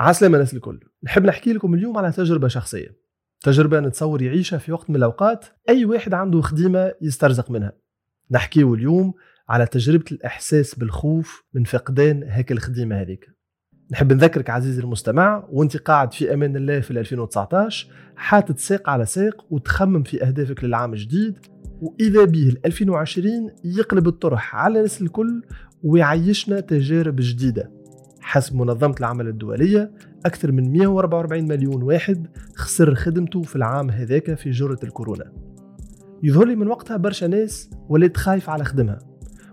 عسلامة الناس الكل. نحب نحكي لكم اليوم على تجربة شخصية. تجربة نتصور يعيشها في وقت من الأوقات أي واحد عنده خديمة يسترزق منها. نحكيه اليوم على تجربة الإحساس بالخوف من فقدان هيك الخديمة هذيك. نحب نذكرك عزيزي المستمع وأنت قاعد في أمان الله في 2019 حاطط ساق على ساق وتخمم في أهدافك للعام الجديد وإذا به 2020 يقلب الطرح على الناس الكل ويعيشنا تجارب جديدة. حسب منظمة العمل الدولية أكثر من 144 مليون واحد خسر خدمته في العام هذاك في جرة الكورونا. يظهر لي من وقتها برشا ناس وليت خايف على خدمها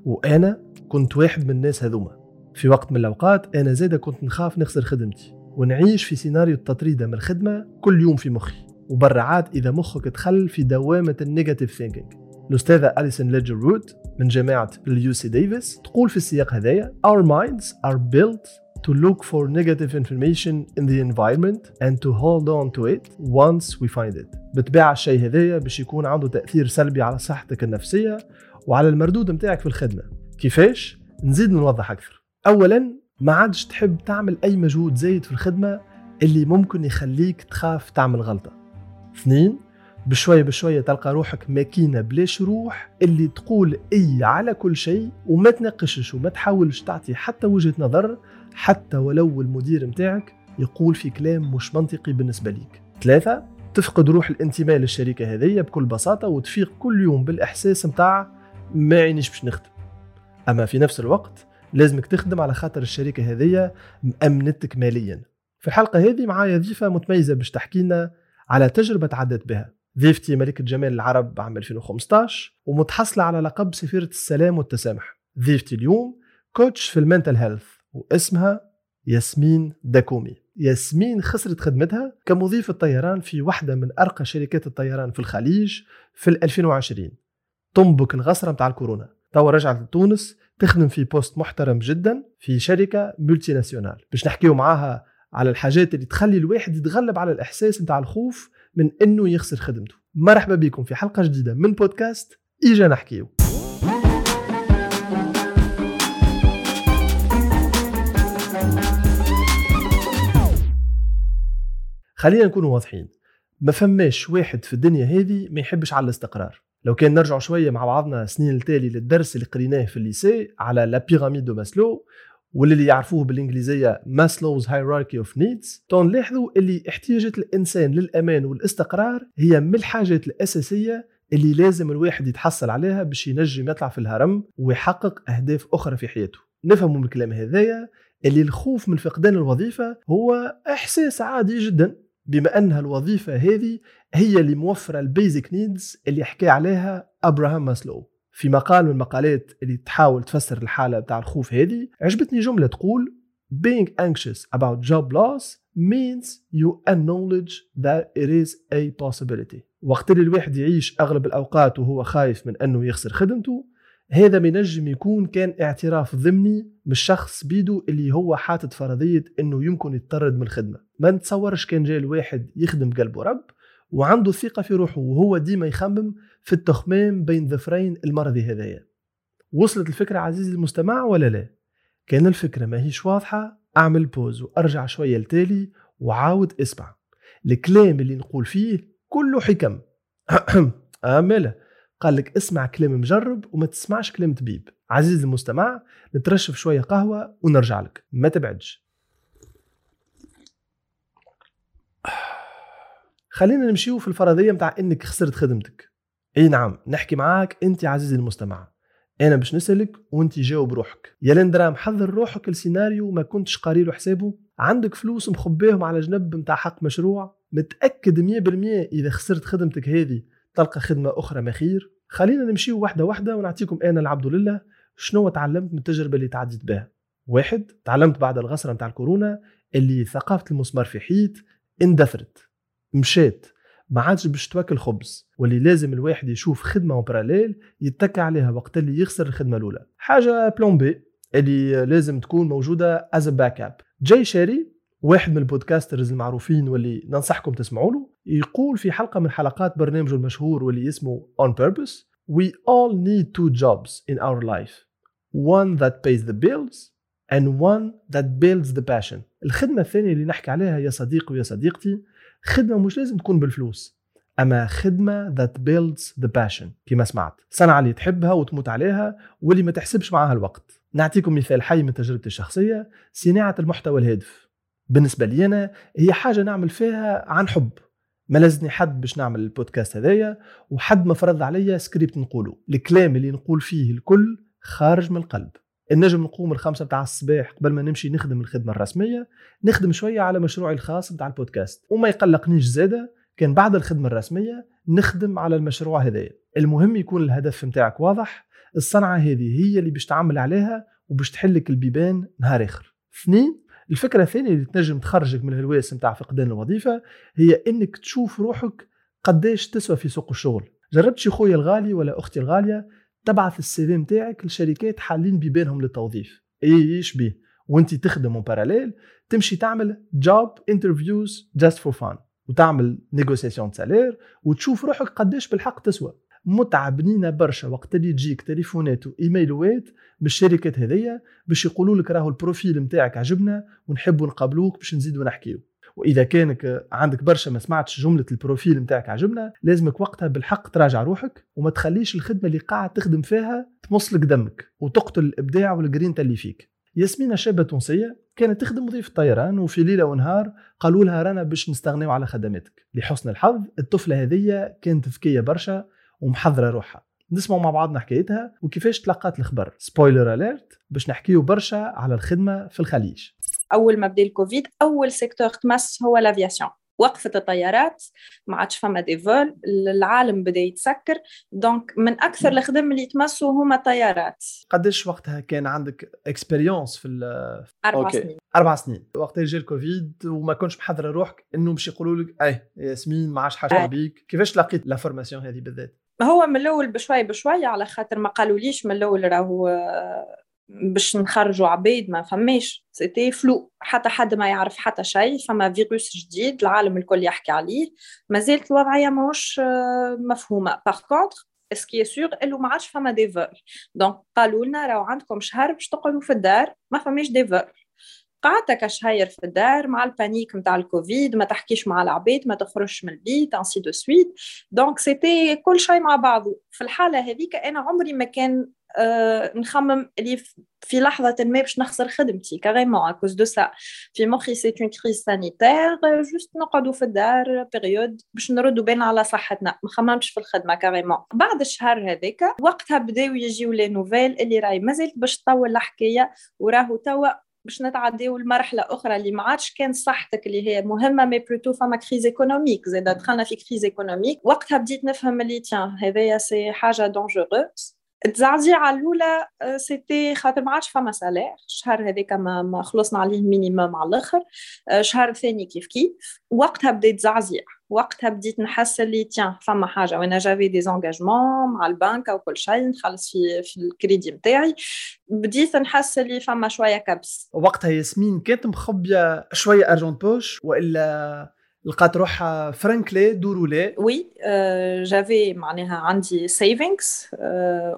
وأنا كنت واحد من الناس هذوما. في وقت من الأوقات أنا زادة كنت نخاف نخسر خدمتي ونعيش في سيناريو التطريدة من الخدمة كل يوم في مخي وبرا عاد إذا مخك تخل في دوامة ال negative thinking. الأستاذة أليسون ليدجر روت من جامعة اليو سي ديفيس تقول في السياق هذايا Our minds are built to look for negative information in the environment and to hold on to it once we find it. بتباع الشيء هذايا باش يكون عنده تأثير سلبي على صحتك النفسية وعلى المردود متاعك في الخدمة. كيفاش؟ نزيد نوضح أكثر. أولا ما عادش تحب تعمل أي مجهود زايد في الخدمة اللي ممكن يخليك تخاف تعمل غلطة. اثنين بشوية بشوية تلقى روحك ماكينة بلاش روح اللي تقول إي على كل شيء وما تناقشش وما تحاولش تعطي حتى وجهة نظر حتى ولو المدير متاعك يقول في كلام مش منطقي بالنسبة ليك. ثلاثة تفقد روح الانتماء للشركة هذية بكل بساطة وتفيق كل يوم بالإحساس متاع ما عينيش باش نخدم. أما في نفس الوقت لازمك تخدم على خاطر الشركة هذية مأمنتك ماليا. في الحلقة هذه معايا ضيفة متميزة باش تحكي لنا على تجربة تعدت بها. ضيفتي ملكة جمال العرب عام 2015 ومتحصلة على لقب سفيرة السلام والتسامح. ضيفتي اليوم coach في ال mental health واسمها ياسمين داكومي. ياسمين خسرت خدمتها كمضيفة طيران في واحدة من أرقى شركات الطيران في الخليج في 2020 طنبك الحصرة متاع الكورونا. توا رجعت لتونس تخدم في poste محترم جدا في شركة multinationale باش نحكيو معاها على الحاجات اللي تخلي الواحد يتغلب على الإحساس متاع الخوف من إنه يخسر خدمته. مرحبا بكم في حلقة جديدة من بودكاست ايجا نحكيو. خلينا نكون واضحين. ما فماش واحد في الدنيا هذه ما يحبش على الاستقرار. لو كان نرجع شوية مع بعضنا سنين التالي للدرس اللي قريناه في ال lycée على la pyramide de Maslow واللي يعرفوه بالإنجليزية Maslow's hierarchy of needs تو نلاحظوا اللي احتياجات الإنسان للأمان والاستقرار هي من الحاجات الأساسية اللي لازم الواحد يتحصل عليها باش ينجم يطلع في الهرم ويحقق أهداف أخرى في حياته. نفهم من الكلام هذايا اللي الخوف من فقدان الوظيفة هو إحساس عادي جدا. بما أنها الوظيفة هذه هي اللي موفرة ال basic needs اللي حكى عليها أبراهام ماسلو. في مقال من المقالات اللي تحاول تفسر الحالة بتاع الخوف هذه عجبتني جملة تقول being anxious about job loss means you acknowledge that it is a possibility. وقت اللي الواحد يعيش أغلب الأوقات وهو خايف من أنه يخسر خدمته هذا بينجم يكون كان اعتراف ضمني من الشخص بيدو اللي هو حاطط فرضية إنه يمكن يتطرد من الخدمة. ما نتصورش كان جاي الواحد يخدم قلبه رب وعنده ثقة في روحه وهو ديما يخمم في التخمام بين ظفرين المرضي هذايا. وصلت الفكرة عزيزي المستمع ولا لا؟ كان الفكرة ما هيش واضحة أعمل بوز وأرجع شوية لتالي وعاود إسمع. الكلام اللي نقول فيه كله حكم. آملة قال لك اسمع كلام مجرب وما تسمعش كلام طبيب. عزيزي المستمع نترشف شوية قهوة ونرجع لك. ما تبعدش. خلينا نمشيو في الفرضية متاع إنك خسرت خدمتك. إي نعم نحكي معاك أنت عزيزي المستمع. أنا باش نسألك وأنت جاوب روحك. يا لندرا محضر روحك السيناريو ما كنتش قاري له حسابه؟ عندك فلوس مخبيهم على جنب متاع حق مشروع؟ متأكد 100% إذا خسرت خدمتك هذه تلقى خدمة أخرى ما خير خلينا نمشيو واحدة واحدة ونعطيكم أنا العبد لله. شنو تعلمت من التجربة اللي تعديت بها؟ واحد تعلمت بعد الغسرة متاع الكورونا اللي ثقافة المسمار في حيط اندثرت مشات ما عادش باش توكل خبز واللي لازم الواحد يشوف خدمة parallèle يتكى عليها وقت اللي يخسر الخدمة الأولى. حاجة plan B اللي لازم تكون موجودة as backup Jay Shetty واحد من ال podcasters المعروفين واللي ننصحكم تسمعوا له. يقول في حلقة من حلقات برنامجه المشهور واللي اسمه On Purpose We all need two jobs in our life. One that pays the bills and one that builds the passion. الخدمة الثانية اللي نحكي عليها يا صديقي ويا صديقتي خدمة مش لازم تكون بالفلوس أما خدمة that builds the passion كما سمعت. صنعة اللي تحبها وتموت عليها واللي ما تحسبش معها الوقت. نعطيكم مثال حي من تجربتي الشخصية صناعة المحتوى الهادف. بالنسبة لي أنا هي حاجة نعمل فيها عن حب. ما لازمني حد باش نعمل البودكاست هذايا وحد ما فرض عليا سكريبت نقوله. الكلام اللي نقول فيه الكل خارج من القلب. النجم نقوم الخمسة بتاع الصباح قبل ما نمشي نخدم الخدمة الرسمية نخدم شوية على مشروعي الخاص بتاع البودكاست. وما يقلقنيش زادة كان بعد الخدمة الرسمية نخدم على المشروع هذايا. المهم يكون الهدف متاعك واضح الصنعة هذه هي اللي باش تعمل عليها وباش تحلك البيبان نهار آخر. اثنين الفكرة الثانية اللي تنجم تخرجك من الهواس نتاع فقدان الوظيفة هي إنك تشوف روحك قداش تسوى في سوق الشغل. جربت شي خويا الغالي ولا أختي الغالية؟ تبعث ال CV نتاعك لشركات حالين بيبانهم للتوظيف. اي إيش بيه؟ وانت تخدم en parallèle تمشي تعمل job interviews just for fun وتعمل négociation salaire وتشوف روحك قداش بالحق تسوى. متعه بنينه برشا وقت اللي تجيك تليفونات و emailوات من الشركات هذيا باش يقولوا لك راهو ال profil نتاعك عجبنا ونحبوا نقابلوك باش نزيدوا نحكيو. وإذا كانك عندك برشا ما سمعتش جملة ال profil نتاعك عجبنا لازمك وقتها بالحق تراجع روحك وما تخليش الخدمة اللي قاعد تخدم فيها تمصلك دمك وتقتل الإبداع والجرينتا اللي فيك. ياسمينة شابة تونسية كانت تخدم مضيفة طيران وفي ليلة ونهار قالوا لها رانا باش نستغنيو على خدماتك. لحسن الحظ الطفلة هذية كانت ذكية برشا ومحضرة روحها. نسمعوا مع بعضنا حكايتها وكيفاش تلقات الخبر. Spoiler alert باش نحكيو برشا على الخدمة في الخليج. أول ما بدا الكوفيد أول secteur تمس هو l'aviation وقفت الطيارات ما عادش فما des vols العالم بدأ يتسكر. donc من أكثر الخدم اللي تمسوا هما الطيارات. قداش وقتها كان عندك expérience في أربع okay. سنين. أربع سنين. وقت جا الكوفيد وما كنتش محضرة روحك انه باش يقولوا لك اي ياسمين ما عادش حاجة بيك كيفاش لقيت l'information هذه بالذات؟ هو من الأول بشوي بشوي على خاطر ما قالوليش من الأول راهو آه، باش نخرجوا عباد ما فماش. c'était flou حتى حد ما يعرف حتى شيء فما فيروس جديد العالم الكل يحكي عليه. ما زالت الوضعية ماهوش آه، مفهومة. par contre ce qui est sûr اللي ما عادش فما des vols Donc قالوا لنا راهو عندكم شهر باش تقعدوا في الدار ما فماش des vols قعدت كشهير في الدار مع ال panique نتاع الكوفيد ما تحكيش مع العباد ما تخرجش من البيت ainsi de suite donc c'était كل شيء مع بعضه. في الحالة هذيك أنا عمري ما كان آه نخمم اللي في لحظة ما باش نخسر خدمتي carrément à cause de ça في مخي c'est une crise sanitaire juste نقعدوا في الدار période باش نردوا بالنا على صحتنا. ما خممتش في الخدمة carrément بعد الشهر هذاك وقتها بداو يجيو لي nouvelles اللي راهي مازالت باش تطول الحكاية وراهو توا باش نتعداو لمرحلة أخرى اللي ما عادش كان صحتك اللي هي مهمة mais plutôt فما crise économique زادة دخلنا في crise économique وقتها بديت نفهم اللي tiens هذايا c'est حاجة dangereuse التزعزيعة الأولى c'était خاطر ما عادش فما salaire الشهر هذاك ما خلصنا عليه ال minimum على الآخر الشهر الثاني كيف كيف وقتها بدا يتزعزع وقتها بديت نحس اللي tiens فما حاجة وأنا جافي des engagements مع البنك أو كل شيء نخلص في في الكريدي نتاعي بديت نحس اللي فما شوية كبس وقتها ياسمين كانت مخبيه شوية argent de poche والا لقات روحها frankly دورولي. oui j'avais معناها عندي savings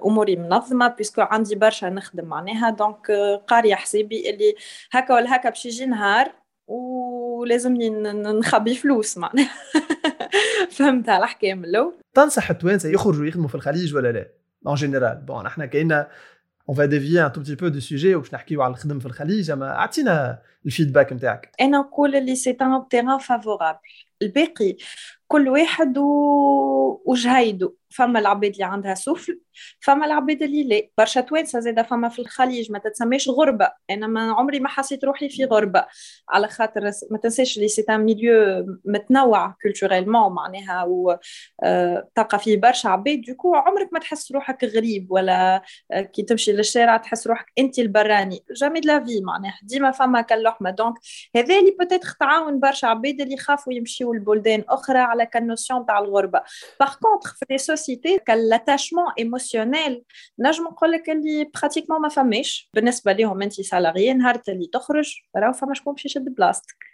أموري منظمة puisque عندي برشا نخدم معناها. donc قاريه حسابي اللي هكا ولا هكا باش يجي نهار ولازمني نخبي فلوس معناها. فهمتها الحكاية من الأول؟ تنصح التوانسة يخرجوا يخدموا في الخليج ولا لا؟ en général bon إحنا كاينة on va dévier un tout petit peu du sujet وباش نحكيو على الخدم في الخليج اما اعطينا ال feedback نتاعك أنا نقول اللي c'est un terrain favorable الباقي كل واحد وجهيده فما العباد اللي عندها سفل فما العباد اللي لا. برشا توانسة زادة فما في الخليج ما تتسميش غربة. أنا ما عمري ما حسيت روحي في غربة. على خاطر ما تنساش اللي c'est un milieu متنوع culturellement معناها و آه، تلقى فيه برشا عباد. du coup عمرك ما تحس روحك غريب ولا آه، كي تمشي للشارع تحس روحك انت البراني. jamais de la vie معناها. ديما فما كاللحمه donc هذا اللي peut-être تعاون برشا عباد اللي يخافوا لبلدان أخرى على ك la notion تاع الغربه par contre في société ك l'attachement émotionnel نجم نقول لك اللي pratiquement ما فماش بالنسبة لهم انت salarié نهار اللي تخرج راهو فما شكون باش يشد بلاصتك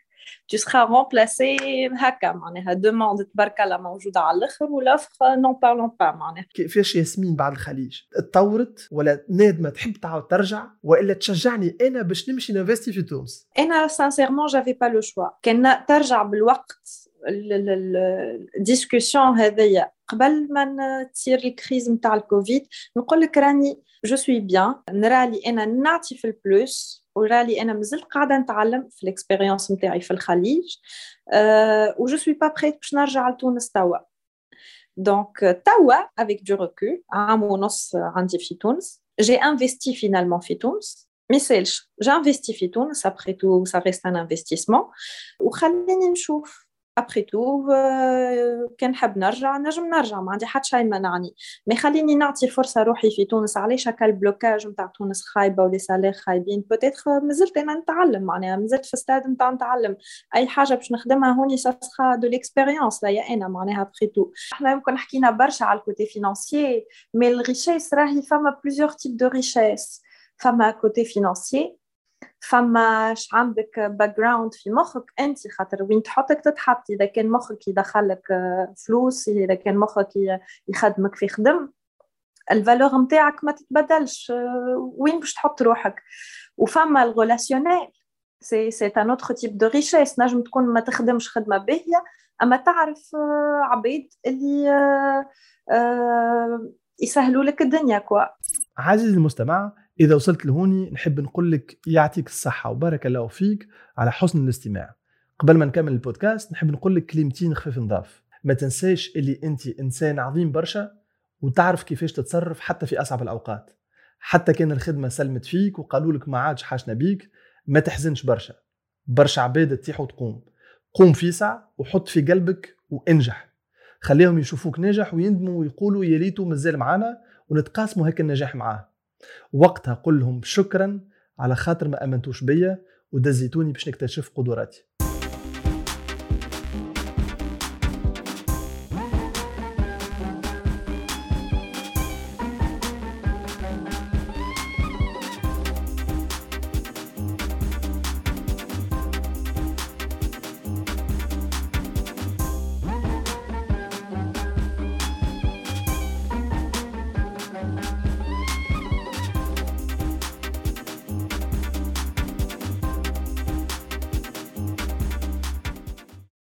tu seras remplacé هكا معناها demande تبارك الله موجوده على الآخر و l'offre n'en parlons pas معناها كيفاش ياسمين بعد الخليج؟ تطورت ولا نادمة تحب تعاود ترجع؟ وإلا تشجعني أنا باش نمشي نفستي في تونس؟ أنا sincèrement j'avais pas le choix كان ترجع بالوقت. ال décision هذيا. قبل ما تصير ال crise نتاع الكوفيد نقول لك راني je suis bien. نرى لي أنا نعطي في ال plus ورا لي أنا مازلت قاعدة نتعلم في ال expérience نتاعي في الخليج. أه و je suis pas prête باش نرجع لتونس توا. donc توا avec du recul عام ونص عندي في تونس. j'ai investi finalement في تونس. ما يسالش j'ai investi في تونس après tout ça reste un investissement وخليني نشوف. après tout كان نحب نرجع نجم نرجع ما عندي حتى شيء منعني. mais خليني نعطي فرصة روحي في تونس. علاش هكا ال blocage نتاع تونس خايبة و les salaires خايبين. peut-être مازلت أنا نتعلم معناها مازلت في ستاد نتاع نتعلم. أي حاجة باش نخدمها هوني ça sera de l'expérience لا يا أنا معناها après tout إحنا يمكن حكينا برشا على ال côté financier mais ال richesse راهي فما plusieurs types de richesse فما côté financier فماش عندك background في مخك أنت؟ خاطر وين تحطك تتحط إذا كان مخك يدخلك آه، فلوس إذا كان مخك يخدمك في خدم ال valeur نتاعك ما تتبدلش آه، وين باش تحط روحك. وفما ال relationnel c'est c'est un autre type de richesse نجم تكون ما تخدمش خدمة باهية أما تعرف آه، عبيد اللي يسهلوا لك الدنيا quoi عزيزي المستمع إذا وصلت لهوني نحب نقول لك يعطيك الصحة وبارك الله فيك على حسن الاستماع. قبل ما نكمل البودكاست نحب نقول لك كلمتين خفيف نضاف. ما تنساش اللي أنت إنسان عظيم برشا وتعرف كيفاش تتصرف حتى في أصعب الأوقات. حتى كان الخدمة سلمت فيك وقالوا لك ما عادش حاشنا بيك ما تحزنش برشا. برشا عباد تطيح وتقوم. قوم في ساعة وحط في قلبك وانجح. خليهم يشوفوك ناجح ويندموا ويقولوا يا ريتو مازال معانا ونتقاسموا هيك النجاح معاه. وقتها قل لهم شكرا على خاطر ما آمنتوش بيا ودزيتوني باش نكتشف قدراتي.